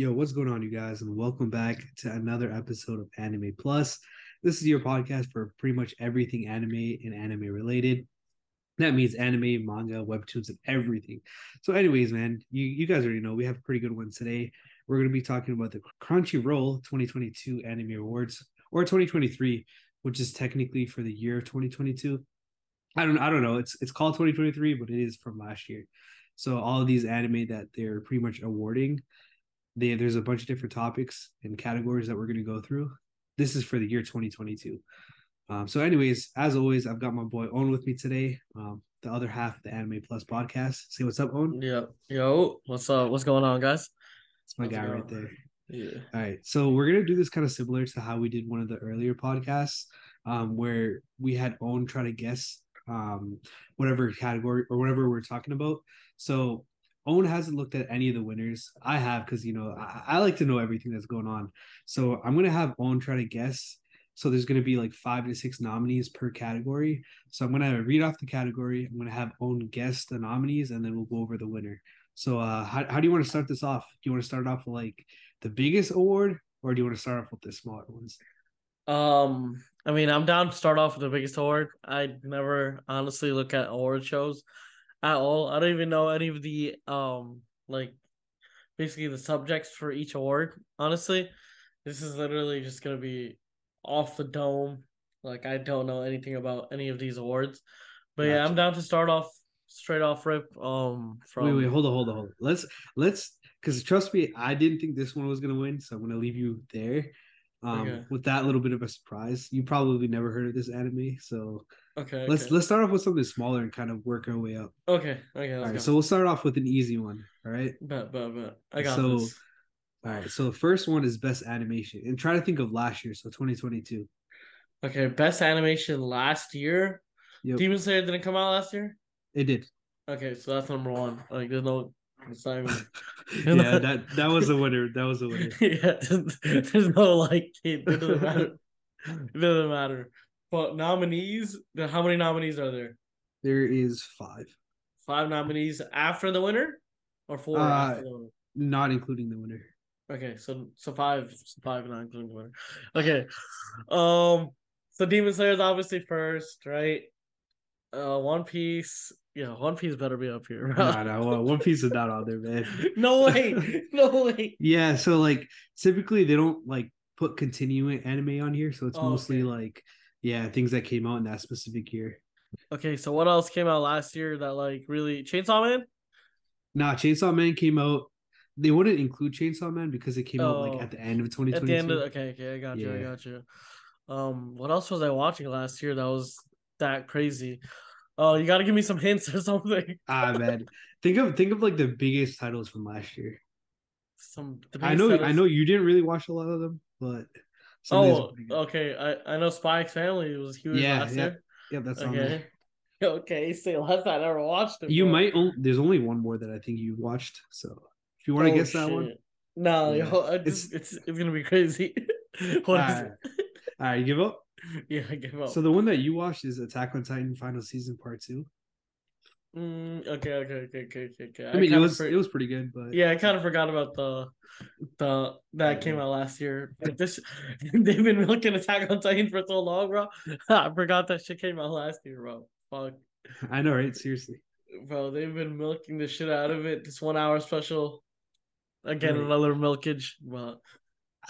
Yo, what's going on, you guys? And welcome back to another episode of Anime Plus. This is your podcast for pretty much everything anime and anime related. That means anime, manga, webtoons, and everything. So, anyways, man, you, you guys already know we have a pretty good one today. We're going to be talking about the Crunchyroll 2022 Anime Awards or 2023, which is technically for the year of 2022. I don't I don't know. It's it's called 2023, but it is from last year. So all of these anime that they're pretty much awarding, they, there's a bunch of different topics and categories that we're going to go through. This is for the year 2022. Um, so, anyways, as always, I've got my boy Owen with me today. Um, the other half of the Anime Plus podcast. Say what's up, Owen. Yeah. Yo, what's up? What's going on, guys? It's my guy right there. Yeah. All right. So we're gonna do this kind of similar to how we did one of the earlier podcasts, um, where we had Owen try to guess um whatever category or whatever we're talking about. So Owen hasn't looked at any of the winners. I have because you know I, I, like to know everything that's going on. So I'm gonna have Owen try to guess. So there's gonna be like five to six nominees per category. So I'm gonna read off the category. I'm gonna have Owen guess the nominees, and then we'll go over the winner. So uh, how how do you want to start this off? Do you want to start off with like the biggest award, or do you want to start off with the smaller ones? Um, I mean, I'm down to start off with the biggest award. I never honestly look at award shows at all. I don't even know any of the um like basically the subjects for each award. Honestly, this is literally just gonna be off the dome. Like I don't know anything about any of these awards, but gotcha. yeah, I'm down to start off straight off rip. Um, from wait, wait, hold on, hold on, hold on. Let's let's because trust me, I didn't think this one was gonna win, so I'm gonna leave you there. Um, okay. with that little bit of a surprise, you probably never heard of this anime, so Okay. Let's okay. let's start off with something smaller and kind of work our way up. Okay. Okay. All right. Go. So we'll start off with an easy one. All right. Bet. Bet. Bet. I got so, this. All right. So the first one is best animation, and try to think of last year, so 2022. Okay. Best animation last year. Yep. Demon Slayer didn't come out last year. It did. Okay, so that's number one. Like, there's no. yeah, that that was a winner. That was a winner. yeah, there's no like. It doesn't matter. It doesn't matter. But nominees, how many nominees are there? There is five. Five nominees after the winner, or four uh, after the winner? Not including the winner. Okay, so so five, so five not including the winner. Okay, um, so Demon Slayer is obviously first, right? Uh, One Piece, yeah, One Piece better be up here. Bro. No, no, One Piece is not on there, man. no way, no way. yeah, so like typically they don't like put continuing anime on here, so it's oh, mostly okay. like yeah, things that came out in that specific year. Okay, so what else came out last year that like really Chainsaw Man? Nah, Chainsaw Man came out. They wouldn't include Chainsaw Man because it came oh, out like oh. at the end of 2022. At the end of okay, okay, I got you, I got you. Um, what else was I watching last year that was that crazy? Oh, you got to give me some hints or something. ah, man, think of think of like the biggest titles from last year. Some I know titles. I know you didn't really watch a lot of them, but oh, okay. I, I know Spy X Family was huge yeah, last yeah. year. Yeah, that's okay. Okay, say last I never watched it. You might. Only, there's only one more that I think you watched. So if you want to oh, guess that one, no, yeah. yo, just, it's, it's it's gonna be crazy. what all right. All right, you give up. Yeah, I give up. So the one that you watched is Attack on Titan Final Season Part Two. Mm, okay, okay, okay, okay, okay. I, I mean, it was for- it was pretty good, but yeah, I kind of forgot about the the that came out last year. Like this, they've been milking Attack on Titan for so long, bro. I forgot that shit came out last year, bro. Fuck. I know, right? Seriously, bro. They've been milking the shit out of it. This one hour special. Again, right. another milkage, but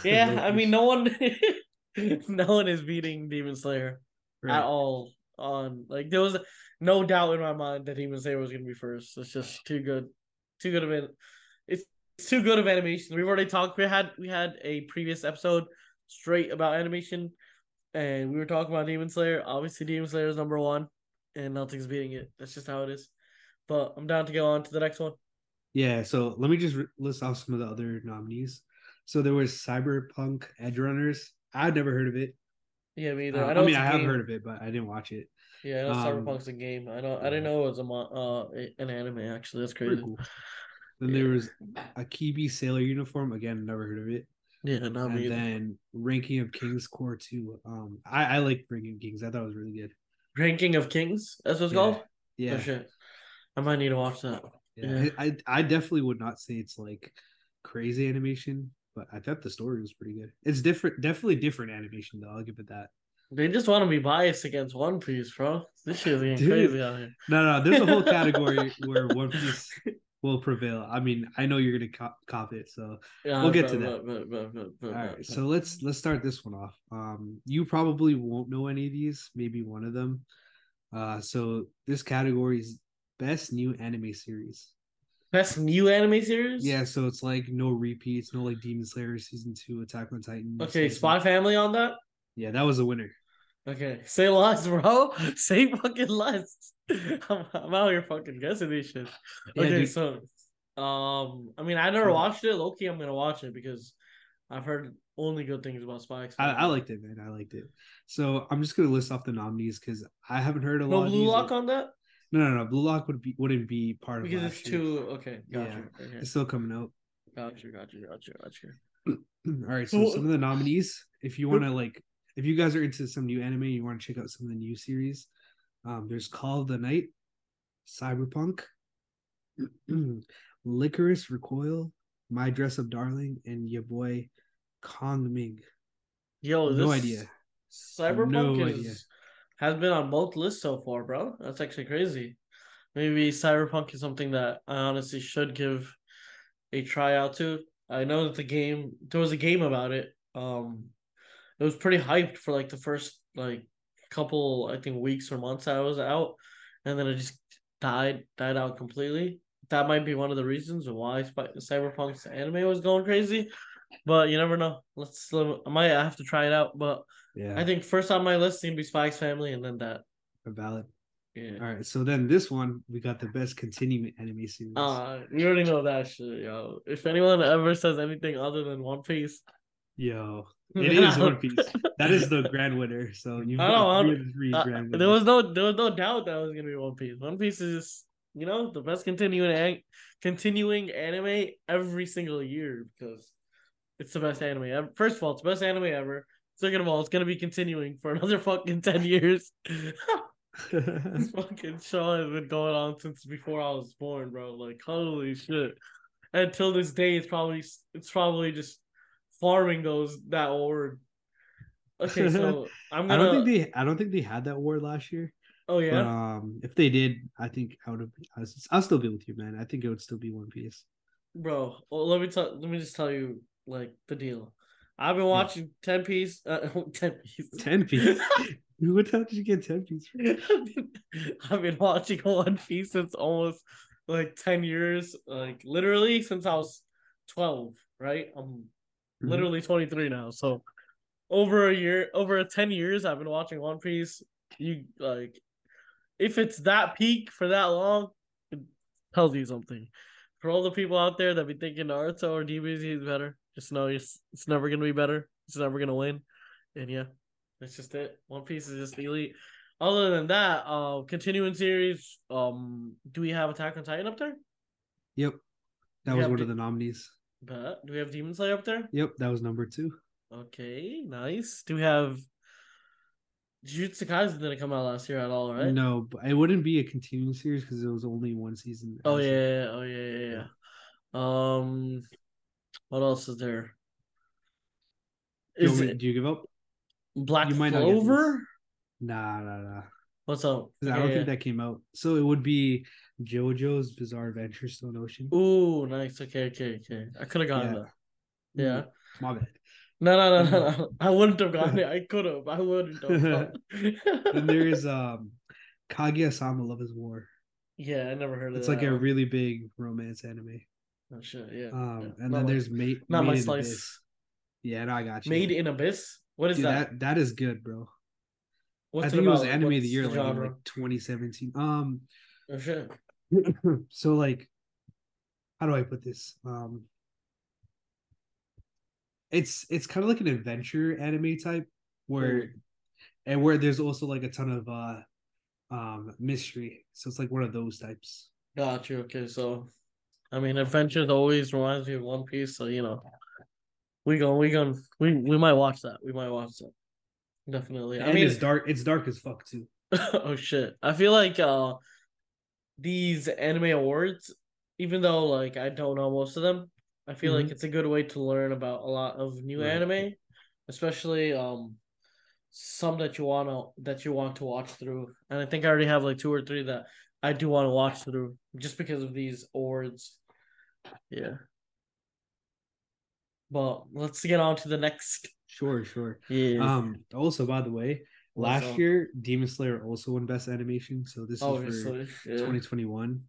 yeah, I mean, no one, no one is beating Demon Slayer right. at all. On like there was no doubt in my mind that Demon Slayer was gonna be first. It's just too good, too good of it. It's it's too good of animation. We've already talked. We had we had a previous episode straight about animation, and we were talking about Demon Slayer. Obviously, Demon Slayer is number one, and nothing's beating it. That's just how it is. But I'm down to go on to the next one. Yeah. So let me just list off some of the other nominees. So there was Cyberpunk Edgerunners. I'd never heard of it. Yeah, me either. Uh, I, I mean, I have heard of it, but I didn't watch it. Yeah, I know um, Cyberpunk's a game. I know. I didn't know it was a uh an anime. Actually, that's crazy. Cool. Then yeah. there was Akebi Sailor Uniform. Again, never heard of it. Yeah, not and me. And then Ranking of Kings Cour Two. Um, I I like Ranking of Kings. I thought it was really good. Ranking of Kings. That's what it's yeah. called. Yeah. Oh shit! I might need to watch that. Yeah, yeah. I I definitely would not say it's like crazy animation, but I thought the story was pretty good. It's different, definitely different animation though. I'll give it that. They just want to be biased against One Piece, bro. This shit is getting Dude. crazy out here. No, no, there's a whole category where One Piece will prevail. I mean, I know you're gonna cop, cop it, so yeah, we'll get but, to that. But, but, All right, so let's let's start this one off. Um, you probably won't know any of these, maybe one of them. Uh, so this category is best new anime series. Best new anime series? Yeah, so it's like no repeats, no like Demon Slayer season two, Attack on Titan. Okay, Spy Family on that. Yeah, that was a winner. Okay, say less, bro. Say fucking less. I'm, I'm out here fucking guessing these shit. Okay, yeah, so um, I mean, I never watched it. Loki, I'm gonna watch it because I've heard only good things about Spikes. I, I, liked it, man. I liked it. So I'm just gonna list off the nominees because I haven't heard a no lot. No Blue Lock on that. No, no, no. Blue Lock would be wouldn't be part because of because it's too okay. Gotcha. Yeah, okay. it's still coming out. Gotcha, gotcha, gotcha, gotcha. All right, so some of the nominees, if you want to like if you guys are into some new anime, you want to check out some of the new series. Um, there's Call of the Night, Cyberpunk, Lycoris Recoil, My Dress Up Darling, and your boy Kongming. Yo, no idea. Cyberpunk no is, idea. Has been on both lists so far, bro. That's actually crazy. Maybe Cyberpunk is something that I honestly should give a try out to. I know that the game there was a game about it. Um it was pretty hyped for like the first like couple I think weeks or months I was out, and then it just died died out completely. That might be one of the reasons why Cyberpunk's anime was going crazy, but you never know. Let's I might have to try it out, but yeah, I think first on my list gonna be Spy X Family, and then that. A valid. Yeah. All right. So then this one we got the best continuing anime series. Uh, you already know that shit, yo. If anyone ever says anything other than One Piece, yo, it is One Piece. That is the grand winner. So you got three uh, grand There was no there was no doubt that was gonna be One Piece. One Piece is you know the best continuing continuing anime every single year because it's the best anime ever. First of all, it's the best anime ever. Second of all, it's gonna be continuing for another fucking ten years. this fucking show has been going on since before I was born, bro. Like holy shit. Until this day, it's probably it's probably just farming those that word. Okay, so I'm gonna. I don't think they. I don't think they had that award last year. Oh yeah. But, um, if they did, I think I would have. I'll still be with you, man. I think it would still be One Piece. Bro, well, let me tell. Let me just tell you, like the deal. I've been watching yeah. Ten Piece. Uh, ten Piece. Ten Piece. what time did you get Ten Piece from? I've been watching One Piece since almost like ten years. Like literally since I was twelve. Right. I'm mm-hmm. literally 23 now. So over a year, over 10 years, I've been watching One Piece. You like, if it's that peak for that long, it tells you something. For all the people out there that be thinking Naruto or DBZ is better, just know it's, it's never gonna be better. It's never gonna win. And yeah, that's just it. One Piece is just elite. Other than that, uh, continuing series. Um, do we have Attack on Titan up there? Yep, that was one of the nominees. But do we have Demon Slayer up there? Yep, that was number two. Okay, nice. Do we have Jujutsu Kaisen didn't come out last year at all, right? No, but it wouldn't be a continuing series because it was only one season. Oh yeah, yeah, oh yeah, yeah, yeah. Um, what else is there? Is do, you, it, do you give up? Black you might Clover? Nah, nah, nah. What's up? I don't yeah. think that came out. So it would be JoJo's Bizarre Adventure Stone Ocean. Ooh, nice. Okay, okay, okay. I could have gotten yeah. that. Yeah. My bad. No, no, no, no, no. I wouldn't have gotten it. I could have. I wouldn't have. then there is um Kaguya-sama Love is War. Yeah, I never heard of that. it's like a really big romance anime. Oh shit, yeah. Um yeah. and not then there's Made Not Made my slice. Abyss. Yeah, no, I got you. Made in Abyss? What is Dude, that? that? That is good, bro. What's I think it, it was anime What's of the year, the like, like 2017. Um oh shit. so like how do I put this? Um it's it's kind of like an adventure anime type where mm. and where there's also like a ton of uh um mystery. So it's like one of those types. Got you. Okay, so I mean adventures always reminds me of One Piece, so you know. We go we go we we might watch that. We might watch that. Definitely. And I mean it's dark it's dark as fuck too. oh shit. I feel like uh these anime awards, even though like I don't know most of them, I feel mm-hmm. like it's a good way to learn about a lot of new right. anime, especially um some that you wanna that you want to watch through. And I think I already have like two or three that I do want to watch through just because of these awards. Yeah. But let's get on to the next. Sure, sure. Yeah. Um. Also, by the way, last year Demon Slayer also won Best Animation, so this is for yeah. 2021.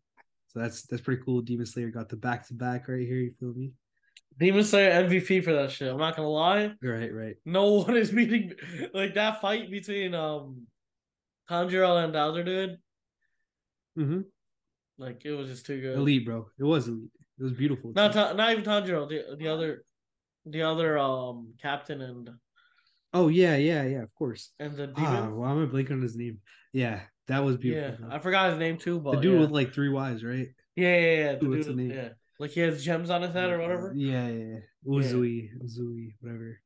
So that's that's pretty cool. Demon Slayer got the back to back right here. You feel me? Demon Slayer MVP for that shit. I'm not gonna lie. Right, right. No one is beating like that fight between um Tanjiro and the other dude. Mm-hmm. Like it was just too good. Elite, bro. It was elite. It was beautiful. Not ta- not even Tanjiro. The the other the other um captain and Oh yeah, yeah, yeah, of course. And the demon. Ah, well, I'm gonna blink on his name. Yeah, that was beautiful. Yeah, I forgot his name too, but the dude yeah. with like three Y's, right? Yeah, yeah, yeah. The What's dude, the name? Yeah, like he has gems on his head or whatever. Yeah, yeah. Uzui. Uzui, whatever.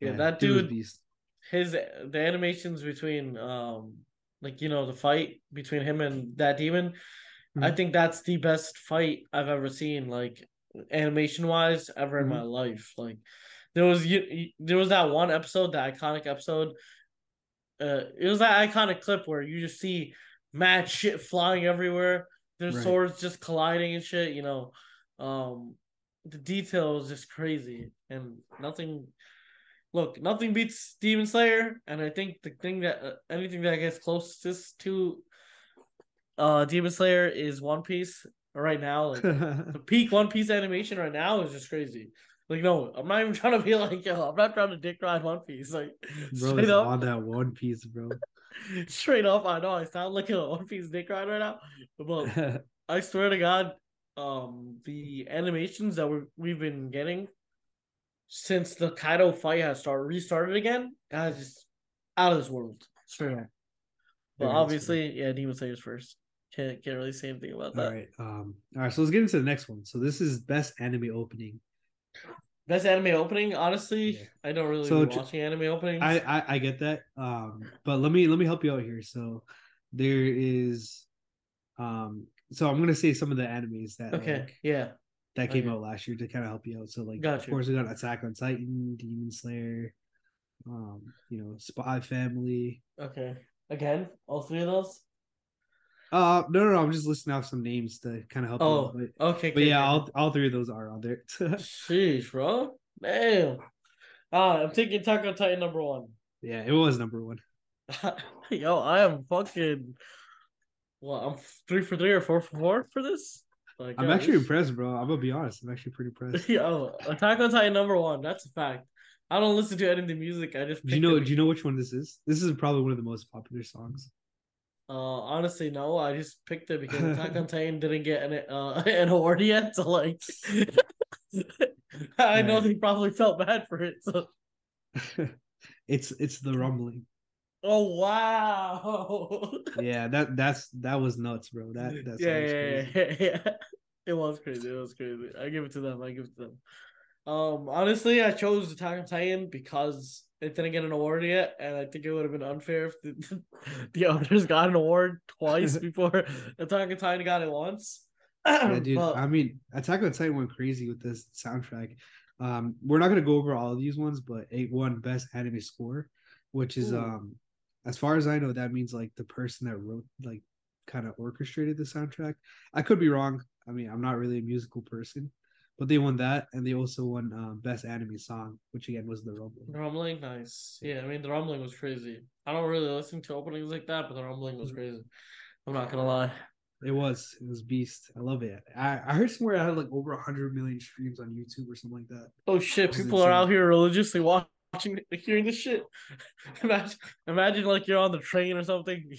Yeah, that dude. His the animations between um like you know the fight between him and that demon. Mm-hmm. I think that's the best fight I've ever seen. Like animation wise ever mm-hmm. in my life. Like there was you, there was that one episode, the iconic episode. Uh, it was that iconic clip where you just see mad shit flying everywhere. Their right. swords just colliding and shit. You know, um, the detail is just crazy and nothing. Look, nothing beats Demon Slayer, and I think the thing that uh, anything that gets closest to uh Demon Slayer is One Piece right now. Like the peak One Piece animation right now is just crazy. Like no, I'm not even trying to be like yo. I'm not trying to dick ride One Piece. Like bro, straight up on that One Piece, bro. straight up, I know I sound like a One Piece dick ride right now, but I swear to God, um, the animations that we we've been getting since the Kaido fight has started restarted again, guys, just out of this world. Straight up. But obviously, yeah, Demon Slayer's first. Can't can't really say anything about that. All right. Um. All right. So let's get into the next one. So this is best anime opening. Best anime opening. Honestly, yeah. I don't really so watching anime openings. I, I I get that. Um. But let me let me help you out here. So there is, um. So I'm gonna say some of the animes that. Okay. Like, yeah. That came okay. out last year to kind of help you out. So like, gotcha. of course, we got Attack on Titan, Demon Slayer, um, you know, Spy Family. Okay. Again, all three of those. Uh no no no I'm just listing off some names to kind of help. Oh, you but, okay. But yeah, all all three of those are on there. Sheesh, bro. Damn. Ah, I'm taking Attack on Titan number one. Yeah, it was number one. Yo, I am fucking. Well, I'm three for three or four for four for this. Like, I'm actually impressed, bro. I'm gonna be honest. I'm actually pretty impressed. Yo, Attack on Titan number one. That's a fact. I don't listen to any of the music. I just. Do you know? Do you know which one this is? This is probably one of the most popular songs. Uh, honestly, no. I just picked it because Attack on Titan didn't get an uh an award yet. So like, I know they probably felt bad for it. So it's it's the rumbling. Oh wow! yeah, that that's that was nuts, bro. That that's yeah, yeah, yeah, yeah, It was crazy. It was crazy. I give it to them. I give it to them. Um, honestly, I chose Attack on Titan because it didn't get an award yet, and I think it would have been unfair if the, the others got an award twice before Attack on Titan got it once. yeah, dude. But, I mean, Attack on Titan went crazy with this soundtrack. Um, we're not gonna go over all of these ones, but it won best anime score, which is ooh. um, as far as I know, that means like the person that wrote like kind of orchestrated the soundtrack. I could be wrong. I mean, I'm not really a musical person, but they won that, and they also won um, best anime song, which again was the rumbling. The rumbling, nice. Yeah, I mean the rumbling was crazy. I don't really listen to openings like that, but the rumbling was mm-hmm. crazy. I'm not gonna lie. It was. It was beast. I love it. I, I heard somewhere I had like over hundred million streams on YouTube or something like that. Oh shit! People insane. are out here religiously watching, hearing this shit. imagine, imagine like you're on the train or something.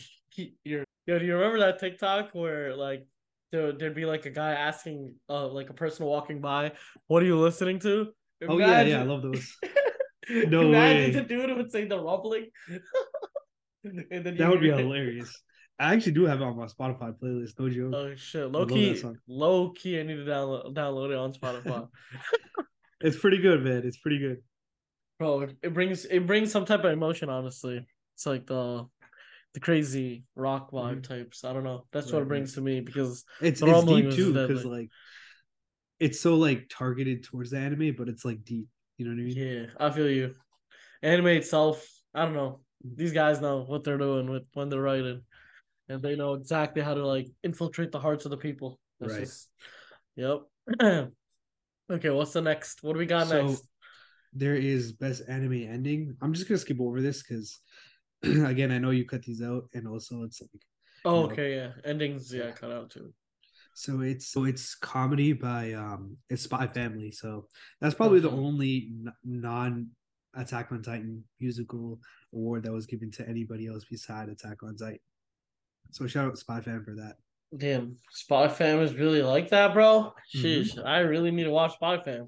You're, yo, do you remember that TikTok where like there, would be like a guy asking uh like a person walking by, "What are you listening to?" Imagine, oh yeah, yeah, I love those. no imagine way. the dude would say the rumbling. and then that would be hilarious. I actually do have it on my Spotify playlist. No joke. Oh shit, low key, low key. I need to download download it on Spotify. it's pretty good, man. It's pretty good. Bro, it brings it brings some type of emotion. Honestly, it's like the the crazy rock vibe mm-hmm. types. I don't know. That's right, what it brings to me because it's, it's deep too. Because like it's so like targeted towards the anime, but it's like deep. You know what I mean? Yeah, I feel you. Anime itself, I don't know. These guys know what they're doing with when they're writing, and they know exactly how to like infiltrate the hearts of the people. That's Right. Just, yep. okay, what's the next? What do we got So next? there is best anime ending. I'm just gonna skip over this because again, I know you cut these out, and also it's like Oh, know. okay, yeah. Endings, yeah, cut out too. so it's so it's comedy by um it's Spy Family. So that's probably the only non Attack on Titan musical award that was given to anybody else beside Attack on Titan. So shout out Spy Fam for that. Damn, Spy Fam is really like that, bro. Mhm. I really need to watch Spy Fam.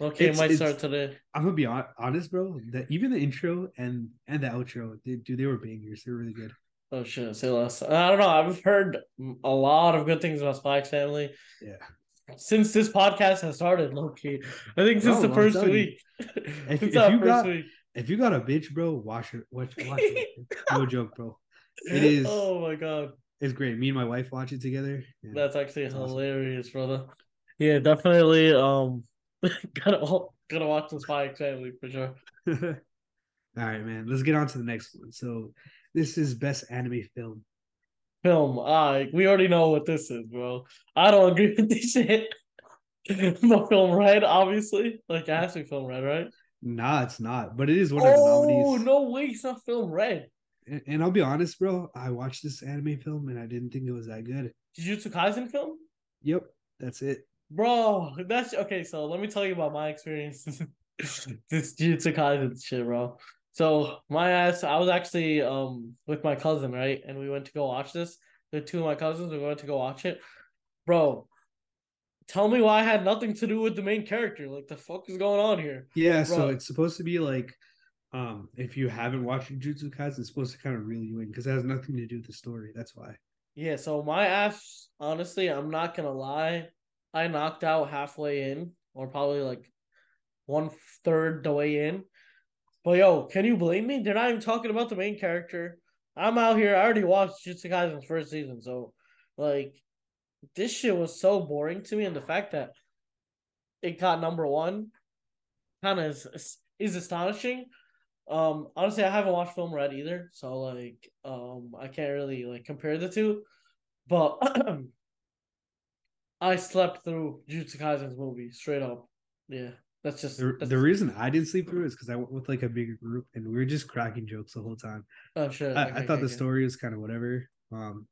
Okay, It's- might it's- start today. I'm gonna be honest, bro. That even the intro and and the outro, they, dude, they were bangers. They were really good. Oh shit, say less. I don't know. I've heard a lot of good things about Spy Family Yeah. since this podcast has started. Low key, I think since Bro, the first week. If, since if you first got week. if you got a bitch, bro, watch it. Watch watch it. No joke, bro. It is. Oh my god, It's great. Me and my wife watch it together. and- that's actually awesome. hilarious, brother. Yeah, definitely. Um, gotta gotta watch the Spy Family for sure. All right, man. Let's get on to the next one. So, this is best anime film. Film. Ah, we already know what this is, bro. I don't agree with this shit. the film Red, obviously. Like it has to be film Red, right? Nah, it's not, but it is one of the nominees. Oh no way, it's not film Red. And, and I'll be honest, bro. I watched this anime film and I didn't think it was that good. Jujutsu Kaisen film? Yep, that's it. Bro, that's okay. So let me tell you about my experience. this Jujutsu Kaisen shit, bro. So my ass, I was actually um with my cousin, right? And we went to go watch this. The two of my cousins, we went to go watch it. Bro, tell me why I had nothing to do with the main character. Like the fuck is going on here? Yeah, so it's supposed to be like, um, if you haven't watched Jujutsu Kaisen, it's supposed to kind of reel you in because it has nothing to do with the story. That's why. Yeah, so my ass, honestly, I'm not gonna lie. I knocked out halfway in, or probably like one third the way in. But yo, can you blame me? They're not even talking about the main character. I'm out here. I already watched Jujutsu Kaisen's first season, so like this shit was so boring to me, and the fact that it got number one kind of is, is astonishing. Um, honestly, I haven't watched Film Red either, so like, um, I can't really like compare the two. But I slept through Jujutsu Kaisen's movie straight up. Yeah, that's just The, that's, the reason I didn't sleep through it is because I went with like a bigger group and we were just cracking jokes the whole time. Oh shit! I, okay, I thought okay, the okay. story was kind of whatever. Um,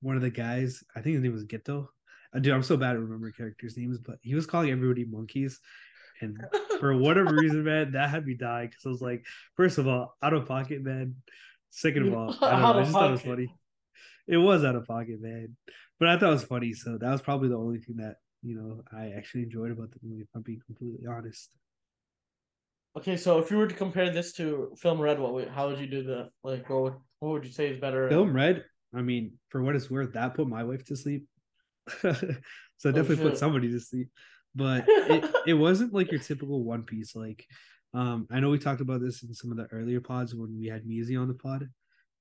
one of the guys, I think his name was Geto. Uh, dude, I'm so bad at remembering characters' names, but he was calling everybody monkeys, and for whatever reason, man, that had me die because I was like, first of all, out of pocket, man. Second of all, I, don't know, I just thought it was funny. It was out of pocket, man, but I thought it was funny. So that was probably the only thing that you know I actually enjoyed about the movie. If I'm being completely honest. Okay, so if you were to compare this to Film Red, what would, how would you do that? Like, what would, what would you say is better? Film Red, I mean, for what it's worth, that put my wife to sleep. so it definitely put somebody to sleep. But it, it wasn't like your typical One Piece. Like, um, I know we talked about this in some of the earlier pods when we had Measy on the pod,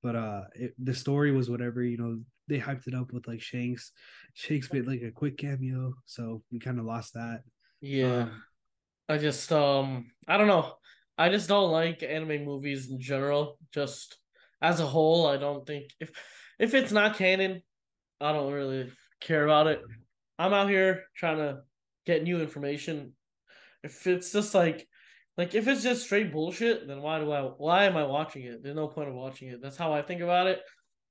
but uh, it, the story was whatever. You know, they hyped it up with like Shanks. Shanks made like a quick cameo, so we kind of lost that. Yeah, Um, I just um, I don't know. I just don't like anime movies in general. Just as a whole, I don't think if if it's not canon, I don't really care about it. I'm out here trying to get new information. If it's just like like if it's just straight bullshit, then why do I why am I watching it? There's no point of watching it. That's how I think about it.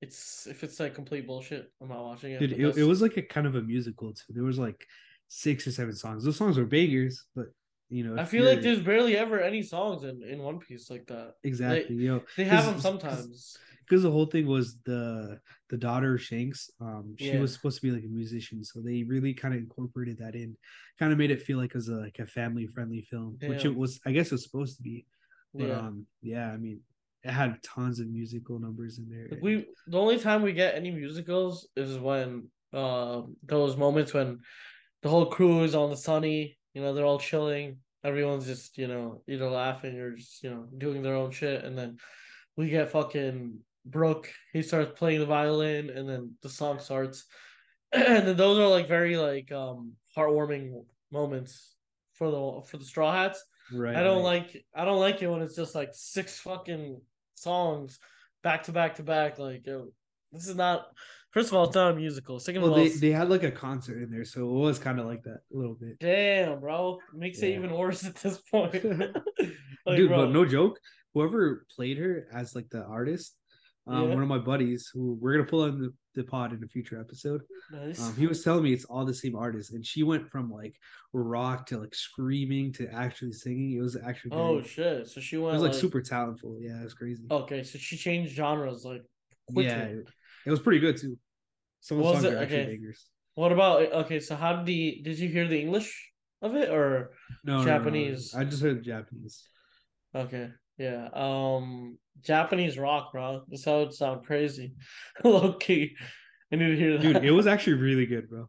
It's if it's like complete bullshit, I'm not watching it. dude, it, it was like a kind of a musical too. There was like six or seven songs. Those songs were bangers, but you know, I feel like there's barely ever any songs in, in One Piece like that. exactly you know They have them sometimes. Because the whole thing was the the daughter of Shanks. Um, she Yeah. was supposed to be like a musician, so they really kind of incorporated that in, kind of made it feel like it was a, like a family friendly film, which it was. I guess it was supposed to be, but Yeah. um, yeah, I mean, it had tons of musical numbers in there. We the only time we get any musicals is when uh those moments when the whole crew is on the sunny, you know, they're all chilling, everyone's just, you know, either laughing or just, you know, doing their own shit, and then we get fucking Brook, he starts playing the violin and then the song starts. and then those are like very like um heartwarming moments for the for the Straw Hats. Right. I don't like I don't like it when it's just like six fucking songs back to back to back. Like yo, this is not. First of all, it's not a musical. Second of all, they, they had like a concert in there, so it was kind of like that a little bit. damn, bro, makes it even worse at this point. Like, Dude, bro, but no joke. Whoever played her as like the artist, um, Yeah. one of my buddies who we're gonna pull on the, the pod in a future episode. nice. Um, he was telling me it's all the same artist, and she went from like rock to like screaming to actually singing. It was actually very, oh shit! So she it went was like, like, super talentful. Yeah, it was crazy. Okay, so she changed genres like quickly. yeah, it, it was pretty good too. Some of the Was songs it? are actually Okay. bangers. What about okay? So how did the did you hear the English of it or No, no, no, no, Japanese. I just heard Japanese. okay? Yeah, um, Japanese rock, bro. This it sound crazy, low key. I need to hear that. Dude, it was actually really good, bro.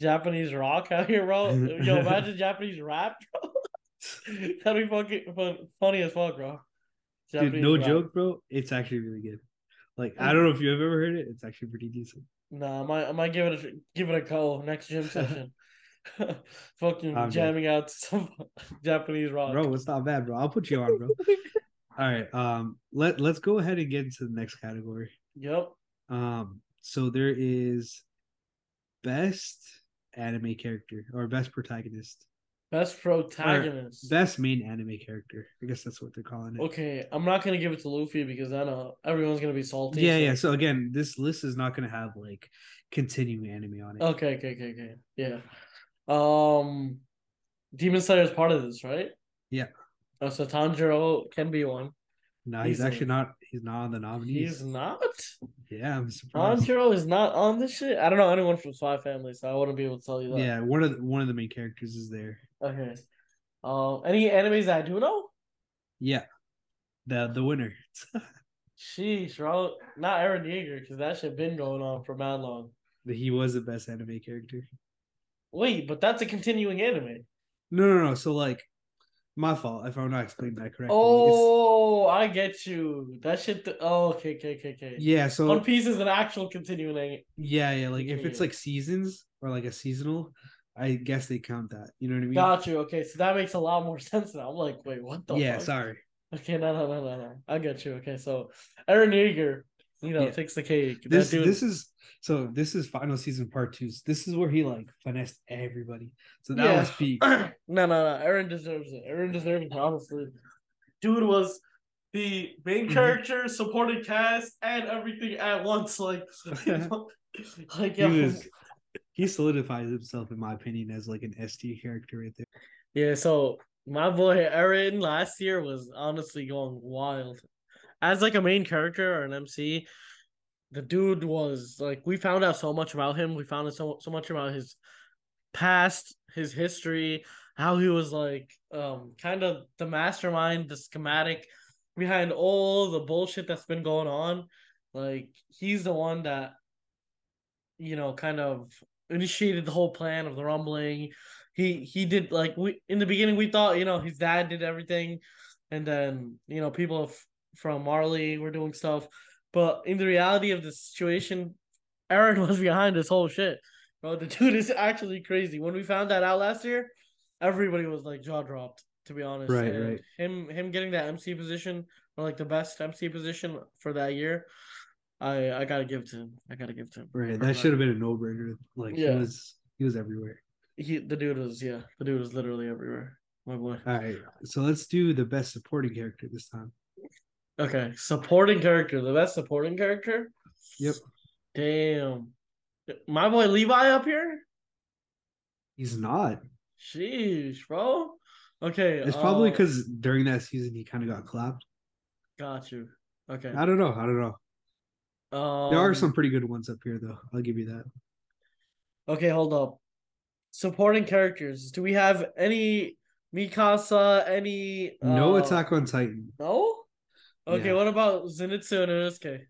Japanese rock out here, bro. Yo, imagine Japanese rap, bro. That'd be fucking fun, funny as fuck, bro. Dude, no rap. joke, bro. It's actually really good. Like I don't know if you've ever heard it. It's actually pretty decent. Nah, I might, I might give it a give it a go next gym session. Fucking I'm jamming out to some Japanese rock. Bro, it's not bad, bro. I'll put you on, bro. All right. Um, let let's go ahead and get into the next category. Yep. Um, so there is best anime character or best protagonist, Best protagonist. best main anime character. I guess that's what they're calling it. Okay, I'm not gonna give it to Luffy because I know everyone's gonna be salty. Yeah, so- yeah. So again, this list is not gonna have like continuing anime on it. Okay, okay, okay, okay. Yeah. Um, Demon Slayer is part of this, right? Yeah. Oh, so Tanjiro can be one. no, he's he's actually not. He's not on the nominees. He's not. Yeah, I'm surprised. Tanjiro is not on this shit. I don't know anyone from Spy Family, so I wouldn't be able to tell you that. Yeah, one of the, one of the main characters is there. Okay. Um, any animes that I do know? Yeah, the the winner. Sheesh, bro. Not Eren Yeager, because that shit been going on for mad long. he was the best anime character. Wait, but that's a continuing anime. No, no, no. So like, my fault if I'm not explaining that correctly. It's- Oh, I get you. That shit. Th- oh, okay, okay, okay, okay. yeah. So One Piece is an actual continuing. anime. yeah, yeah. Like if it's like seasons or like a seasonal, I guess they count that. You know what I mean? Got you. Okay, so that makes a lot more sense now. I'm like, wait, what the? yeah. fuck? Sorry. Okay, no, no, no, no, no. I get you. Okay, so Eren Yeager, you know, Yeah. takes the cake. This dude- this is so this is final season part two. This is where he like finessed everybody. So that Yeah. was peak. no, no, no. Eren deserves it. Eren deserves it. Honestly, dude was the main Mhm. character, supporting cast, and everything at once. Like, like He yeah, was he solidifies himself in my opinion as like an ST character right there. yeah. So my boy Eren last year was honestly going wild. As like a main character or an MC, the dude was like we found out so much about him. We found out so so much about his past, his history, how he was like um kind of the mastermind, the schematic behind all the bullshit that's been going on. Like he's the one that you know kind of initiated the whole plan of the rumbling. He he did like we in the beginning we thought, you know, his dad did everything and then, you know, people f- from Marley We're doing stuff. But in the reality of the situation, Eren was behind this whole shit. Bro, the dude is actually crazy. When we found that out last year, everybody was like jaw dropped, to be honest. Right, And right. Him him getting that MC position or like the best MC position for that year, I I gotta give to him. I gotta give to him. Right. That should have been a no brainer. Like Yeah. he was he was everywhere. He the dude was yeah, the dude was literally everywhere. My boy. All right. So let's do the best supporting character this time. Okay, supporting character, the best supporting character. Yep. Damn, my boy Levi up here. He's not. Sheesh, bro. Okay, It's probably uh, because during that season he kind of got clapped. got you. Okay, I don't know. I don't know. um, There are some pretty good ones up here though. I'll give you that. Okay, hold up. Supporting characters. Do we have any Mikasa? Any No uh, Attack on Titan. No. Okay, Yeah. what about Zenitsu and Inosuke?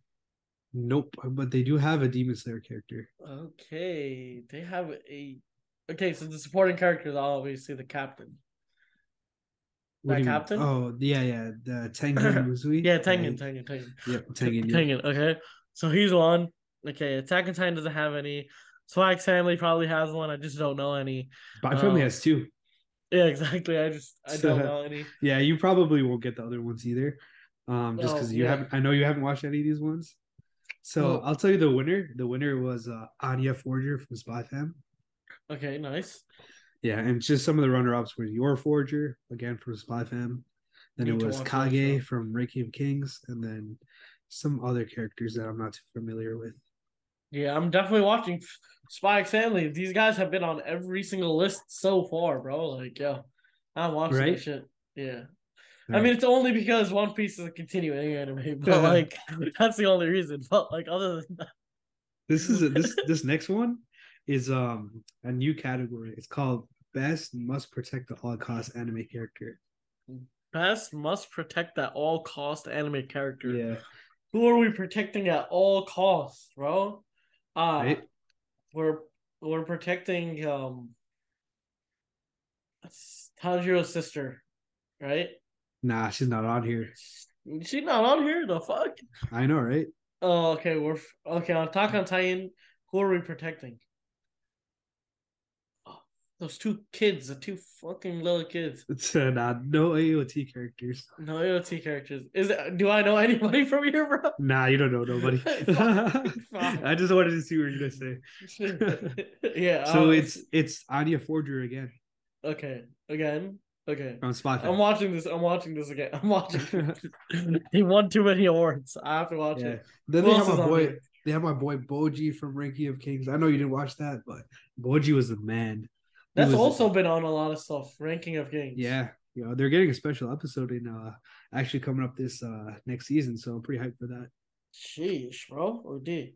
Nope. But they do have a Demon Slayer character. Okay, they have a. Okay, so the supporting characters are obviously the captain. What That you mean? captain? Oh yeah, yeah. The Tengen Uzui. Yeah, Tengen, Tengen, Tengen. Yep, Tengen. Yep. Tengen, okay. So he's one. Okay, Attack on Titan doesn't have any. Spy Family probably has one. I just don't know any. Family Um, has two. Yeah, exactly. I just I don't know any. Yeah, you probably won't get the other ones either. Um, just Oh, because you yeah. haven't I know you haven't watched any of these ones. So Well- I'll tell you the winner. The winner was uh Anya Forger from Spy Fam. Okay, nice. Yeah, and just some of the runner ups were Yor Forger, again from Spy Fam. Then Need it was watch that Kage from Ranking of Kings, and then some other characters that I'm not too familiar with. Yeah, I'm definitely watching Spy X Family. These guys have been on every single list so far, bro. Like, yo, I'm watching Right? that shit. Yeah. I mean, it's only because One Piece is a continuing anime, but like, that's the only reason. But like, other than that, This is a, this this next one is um a new category. It's called Best Must Protect the All Cost Anime Character. best must protect at all cost anime character. Yeah, Who are we protecting at all costs, bro? Uh Right. we're we're protecting um Tanjiro's sister, right? Nah, she's not on here. She's not on here. The fuck? I know, right? Oh, okay. We're f- okay on Attack on Titan. Who are we protecting? Oh, those two kids, the two fucking little kids. It's uh, nah, no AOT characters. No AOT characters. Is it, do I know anybody from here, bro? Nah, you don't know nobody. Fuck. I just wanted to see what you're gonna say. yeah. So um, it's it's Anya Forger again okay again. Okay. from Spy I'm watching this. I'm watching this again. I'm watching. he won too many awards. I have to watch Yeah. it. Then Who they have my boy. here? They have my boy Bojji from Ranking of Kings. I know you didn't watch that, but Bojji was the man. He That's was- also been on a lot of stuff. Ranking of Kings. Yeah, you know, they're getting a special episode in uh actually coming up this uh next season, so I'm pretty hyped for that. Sheesh, bro. Or D.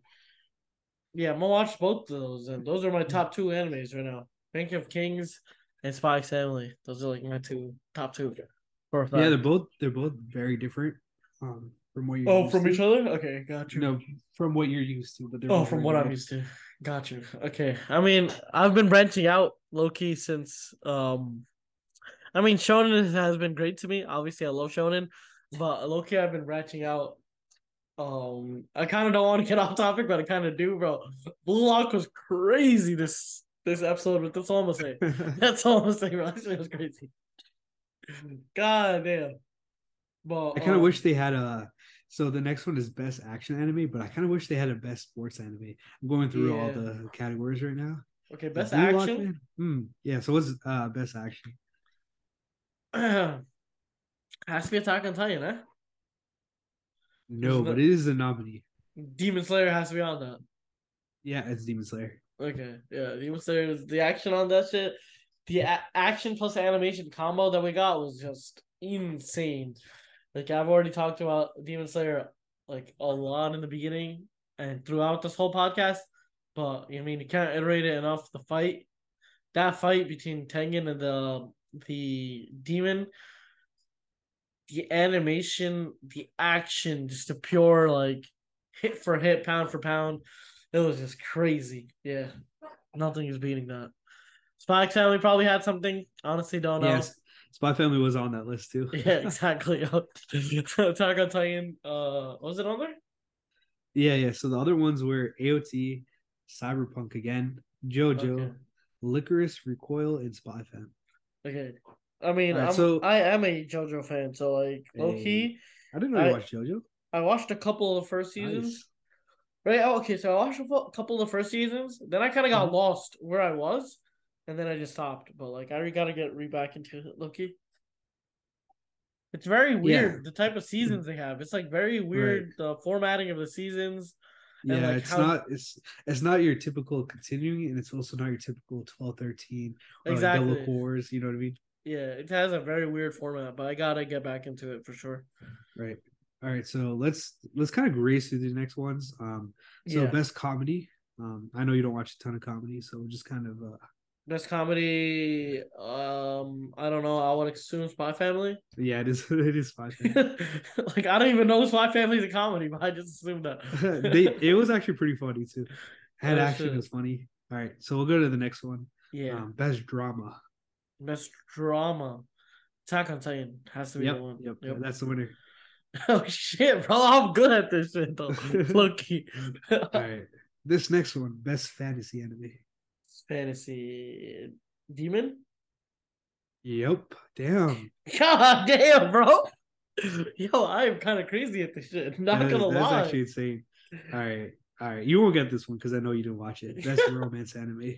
Yeah, I'm gonna watch both of those, and those are my top two animes right now. Rank of Kings and Spy Family. Those are like my two top two. For a Yeah, they're both they're both very different um from what you're oh, from to. each other. Okay, got you. No, from what you're used to, but they're Oh, from very what I'm used to. Got you. Okay. I mean, I've been branching out low key since um I mean Shonen has been great to me. Obviously I love Shonen, but low key I've been branching out. Um I kinda don't want to get off topic, but I kinda do, bro. Blue Lock was crazy this this episode, but that's all I'm gonna say. That's all I'm gonna say, bro. Was crazy. God damn. But I kind of um, wish they had a. So the next one is best action anime, but I kind of wish they had a best sports anime. I'm going through all the categories right now. Okay, best action. Hmm. Yeah. So what's uh best action? Has to be Attack on Titan, eh? No, but it- it is a nominee. Demon Slayer has to be on that. Yeah, it's Demon Slayer. Okay, yeah, Demon Slayer the action on that shit. The a- action plus animation combo that we got was just insane. Like I've already talked about Demon Slayer like a lot in the beginning and throughout this whole podcast, but I mean you can't iterate it enough. The fight, that fight between Tengen and the the demon, the animation, the action, just a pure like hit for hit, pound for pound. It was just crazy. Yeah. Nothing is beating that. Spy Family probably had something. Honestly, don't know. Yes, Spy Family was on that list too. Yeah, exactly. Attack on Titan. Uh, was it on there? Yeah, yeah. So the other ones were AOT, Cyberpunk again, JoJo, Okay. Lycoris, Recoil, and Spy Fam. Okay. I mean, Alright, I'm, so- I am a JoJo fan, so like low key, I didn't you I- watched JoJo. I watched a couple of the first seasons. Nice. Right. Oh, okay. So I watched a couple of the first seasons. Then I kind of got Mhm. lost where I was, and then I just stopped. But like, I gotta get re back into it, Loki. It's very weird the type of seasons they have. It's like very weird the formatting of the seasons. And, Yeah, like, it's how- not it's it's not your typical continuing, and it's also not your typical 12, 13, or like Exactly. double cours. You know what I mean? Yeah, it has a very weird format, but I gotta get back into it for sure. Right. All right. So let's let's kind of race through the next ones. Um. So yeah, best comedy. Um. I know you don't watch a ton of comedy, so just kind of uh. best comedy. Um, I don't know. I would assume Spy Family. Yeah, it is. It is fine. like I don't even know Spy Family's a comedy, but I just assumed that. they it was actually pretty funny too. Had Oh, action was funny. All right, so we'll go to the next one. yeah. Um, best drama. Best drama. Attack on Titan has to be Yep, the one. yep, that's the winner. oh shit, bro! I'm good at this shit though. Loki. All right, This next one, best fantasy anime. Fantasy demon. Yep. Damn. God damn, bro. Yo, I am kind of crazy at this shit. Not That- gonna that's lie. actually insane. All right. All right. You won't get this one because I know you didn't watch it. Best romance anime.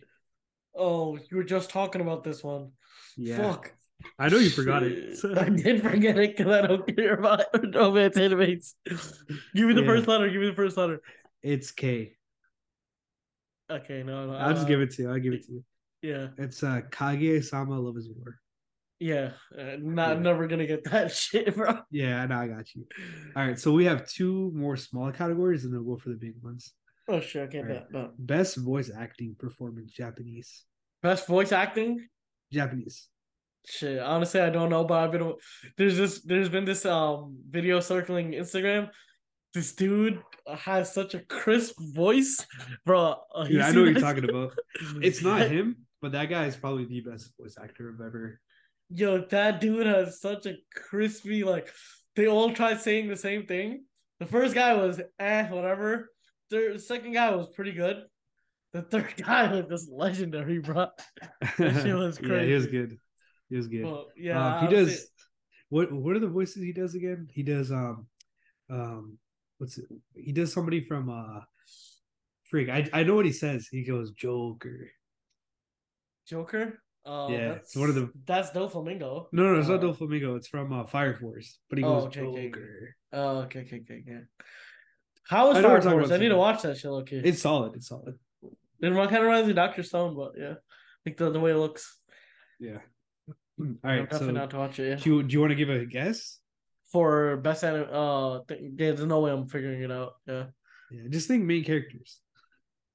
Oh, you were just talking about this one. Yeah. Fuck. I know you forgot it. I did forget it because I don't care about romance animes. Give me the Yeah. first letter. Give me the first letter. It's K. Okay, no, no. I'll just uh, give it to you. I'll give it to you. Yeah, It's uh Kaguya-sama Love is War. yeah. Uh, not Yeah. never gonna get that shit, bro. Yeah, no, I got you. All right, so we have two more small categories, and then we'll go for the big ones. Oh shit, okay, bet. Best voice acting performance, Japanese. Best voice acting. Japanese. Shit, honestly, I don't know, but I've been there's this there's been this um video circling Instagram. This dude has such a crisp voice, bro. Uh, Yeah, I know what you're this? talking about. It's not him, but that guy is probably the best voice actor I've ever. Yo, that dude has such a crispy like. They all tried saying the same thing. The first guy was eh, whatever. The second guy was pretty good. The third guy was just legendary, bro. That shit was yeah, he was good. He was good. Well, yeah, Um, he does. say- What What are the voices he does again? He does um, um, what's it? He does somebody from uh, freak. I I know what he says. He goes Joker. Joker. Uh, Yeah, that's it's one of the- That's Doflamingo. No, no, it's not Uh, Doflamingo. It's from uh, Fire Force. But he Oh, goes okay, okay, okay. Joker. Oh, okay, okay, okay, okay. How is I Fire Force? I need to watch that shit. Okay, It's solid. It's solid. it kind of reminds me of Doctor Stone, but yeah, like the, the way it looks. Yeah. All I'm So, not to watch it. Yeah. do you, do you want to give a guess? For best anime, uh, th- there's no way I'm figuring it out. Yeah, Yeah. Just think main characters.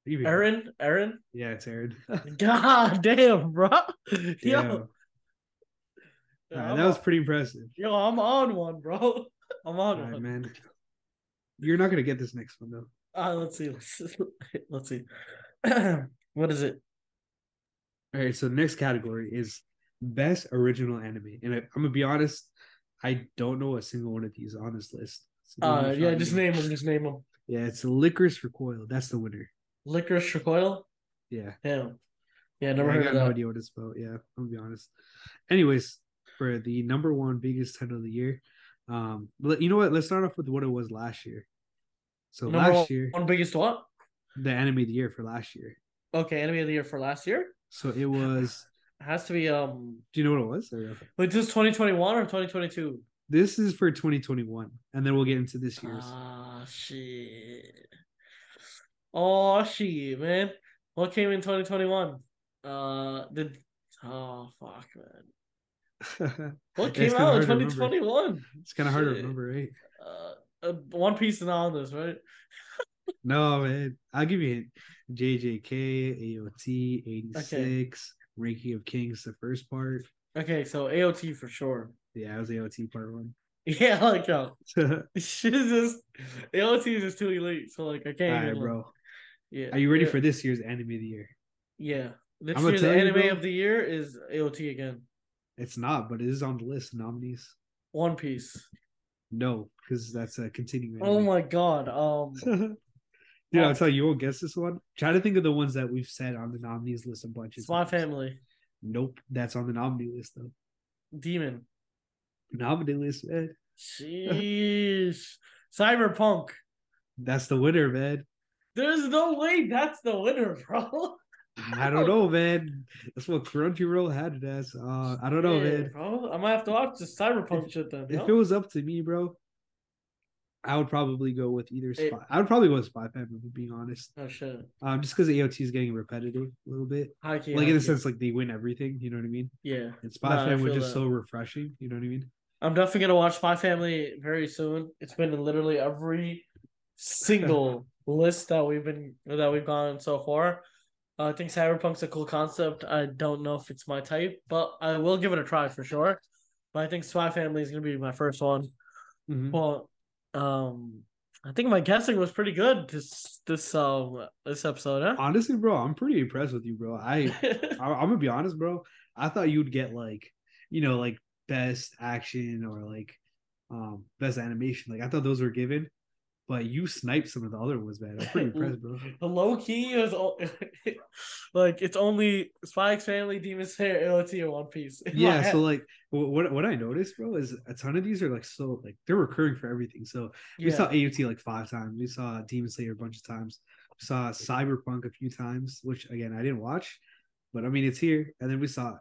Eren, Eren. Yeah, it's Eren. God damn, bro. Yeah. Yo, All right, that was pretty impressive. yo, I'm on one, bro. I'm on right, one. man. You're not gonna get this next one though. Uh, let's see. Let's, let's see. what is it? All right, so the next category is best original anime, and I, I'm gonna be honest, I don't know a single one of these on this list. So Uh, yeah, just me. name them. Just name them. Yeah, it's Lycoris Recoil. That's the winner. Lycoris Recoil. Yeah, Damn. Yeah, never I heard got of no idea what it's about. Yeah, I'm gonna be honest. Anyways, for the number one biggest title of the year, um, you know what? Let's start off with what it was last year. So Number last year, One biggest what? the anime of the year for last year. Okay, anime of the year for last year. So it was. Has to be um. Do you know what it was? Or- Wait, this is 2021 or 2022? This is for 2021, and then we'll get into this year's. Ah shit. Oh shit, man. What came in 2021? Uh, did oh fuck, man. What came out in hard to remember. 2021? It's kind of hard to remember, right? Uh, uh, One Piece is not on this, right? No, man. I'll give you a hint. JJK, AOT, 86, Ranking of Kings, the first part. Okay, so AOT for sure. Yeah, it was AOT part one. Yeah, like yo, All shit is just AOT is just too elite. So like I can't. right, even, bro. Yeah. Are you ready yeah, for this year's anime of the year? Yeah. This year's you, anime bro. of the year is AOT again. It's not, but it is on the list of nominees. One Piece. No, because that's a continuing. Oh my god. Um. Dude, I'll tell you, you won't guess this one. Try to think of the ones that we've said on the nominees list a bunch of times. Family. Nope, that's on the nominee list though. Demon. Nominee list, man. Sheesh. Cyberpunk. That's the winner, man. There's no way that's the winner, bro. I don't know, man. That's what Crunchyroll had it as. Uh, I don't know, Yeah, man. Bro, I might have to watch the Cyberpunk shit then. If yo. it was up to me, bro, I would probably go with either It- I would probably go with Spy Family, if I'm being honest. Oh shit. Um, just because AOT is getting repetitive a little bit. High key, like high in the sense, like they win everything. You know what I mean? Yeah. And Spy Nah, I Family was just that. so refreshing. You know what I mean? I'm definitely gonna watch Spy Family very soon. It's been in literally every single list that we've been that we've gone so far. Uh, I think Cyberpunk's a cool concept. I don't know if it's my type, but I will give it a try for sure. But I think Spy Family is gonna be my first one. Mhm. Well, um, I think my guessing was pretty good this this um this episode, huh? Honestly, bro, I'm pretty impressed with you, bro. I, I I'm gonna be honest, bro. I thought you'd get like, you know, like best action or like um best animation. Like I thought those were given. But you sniped some of the other ones, man. I'm pretty impressed, bro. The low key is all, like it's only Spy X Family, Demon Slayer, AOT, and One Piece. Yeah, so like what what I noticed, bro, is a ton of these are like so like they're recurring for everything. So we yeah. saw AOT like five times. We saw Demon Slayer a bunch of times. We saw Cyberpunk a few times, which again I didn't watch, but I mean it's here. And then we saw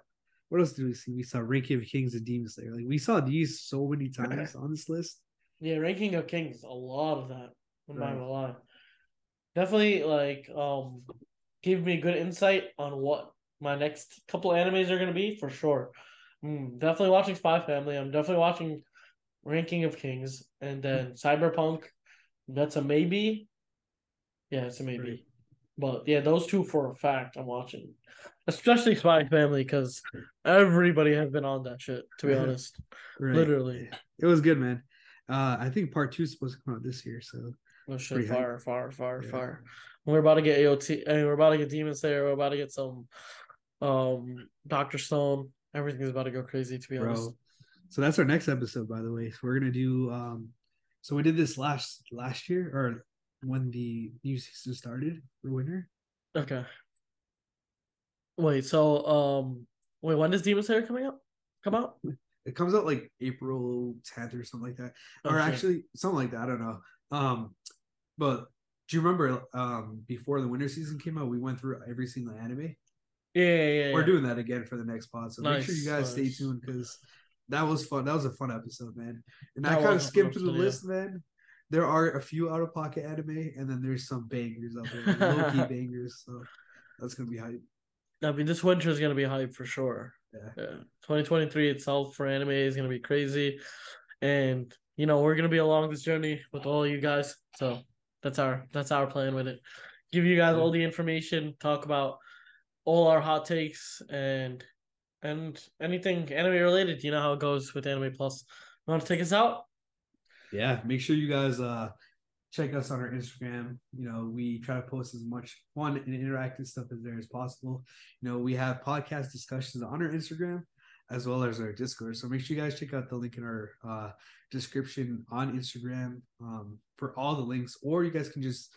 what else did we see? We saw Ranking of Kings and Demon Slayer. Like we saw these so many times on this list. Yeah, Ranking of Kings, a lot of that. I'm right. not gonna lie. Definitely like um give me good insight on what my next couple animes are gonna be for sure. Mm, definitely watching Spy Family. I'm definitely watching Ranking of Kings and then Cyberpunk. That's a maybe. Yeah, it's a maybe. Right. But yeah, those two for a fact I'm watching. Especially Spy Family because everybody has been on that shit, to be honest. Right. Literally. It was good, man. Uh, I think part two is supposed to come out this year, so oh shit, far, far, far, yeah. far. We're about to get AOT. I mean, we're about to get Demon Slayer. We're about to get some, um, Doctor Stone. Everything's about to go crazy. To be Bro. honest. So that's our next episode, by the way. So we're gonna do. Um, so we did this last last year, or when the new season started for winter. Okay. Wait. So, um, wait. When does Demon Slayer coming out? Come out? It comes out like April 10th or something like that. Or actually something like that. I don't know. Um, but do you remember um before the winter season came out, we went through every single anime? Yeah, yeah, yeah. We're yeah. doing that again for the next pod. So nice, make sure you guys nice. stay tuned because that was fun. That was a fun episode, man. And that I kind of skipped through the yeah. list, man. There are a few out of pocket anime, and then there's some bangers out there, low key bangers. So that's gonna be hype. I mean, this winter is gonna be hype for sure. Yeah. yeah. 2023 itself for anime is gonna be crazy, and you know we're gonna be along this journey with all you guys. So that's our that's our plan with it. Give you guys all the information, talk about all our hot takes and and anything anime related. You know how it goes with Anime Plus. You want to take us out? Yeah, make sure you guys uh check us on our Instagram. You know, we try to post as much fun and interactive stuff as there as possible. You know, we have podcast discussions on our Instagram as well as our Discord. So make sure you guys check out the link in our uh, description on Instagram um, for all the links, or you guys can just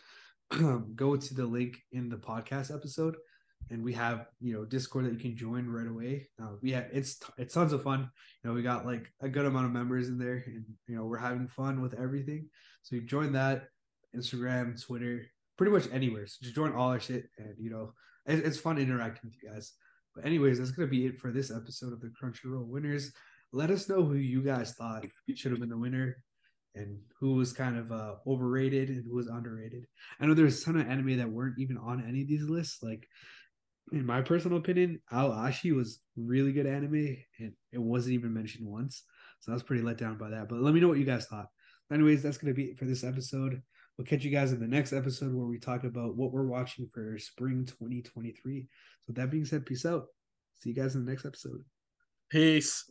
go to the link in the podcast episode. And we have you know Discord that you can join right away. Uh, we have it's it's tons of fun. You know we got like a good amount of members in there, and you know we're having fun with everything. So you join that Instagram, Twitter, pretty much anywhere. So just join all our shit, and you know it, it's fun interacting with you guys. But anyways, that's gonna be it for this episode of the Crunchyroll winners. Let us know who you guys thought should have been the winner and who was kind of uh, overrated and who was underrated. I know there's a ton of anime that weren't even on any of these lists. Like in my personal opinion, Aoashi was really good anime and it wasn't even mentioned once. So I was pretty let down by that. But let me know what you guys thought. Anyways, that's gonna be it for this episode. We'll catch you guys in the next episode where we talk about what we're watching for spring 2023. So, that being said, peace out. See you guys in the next episode. Peace.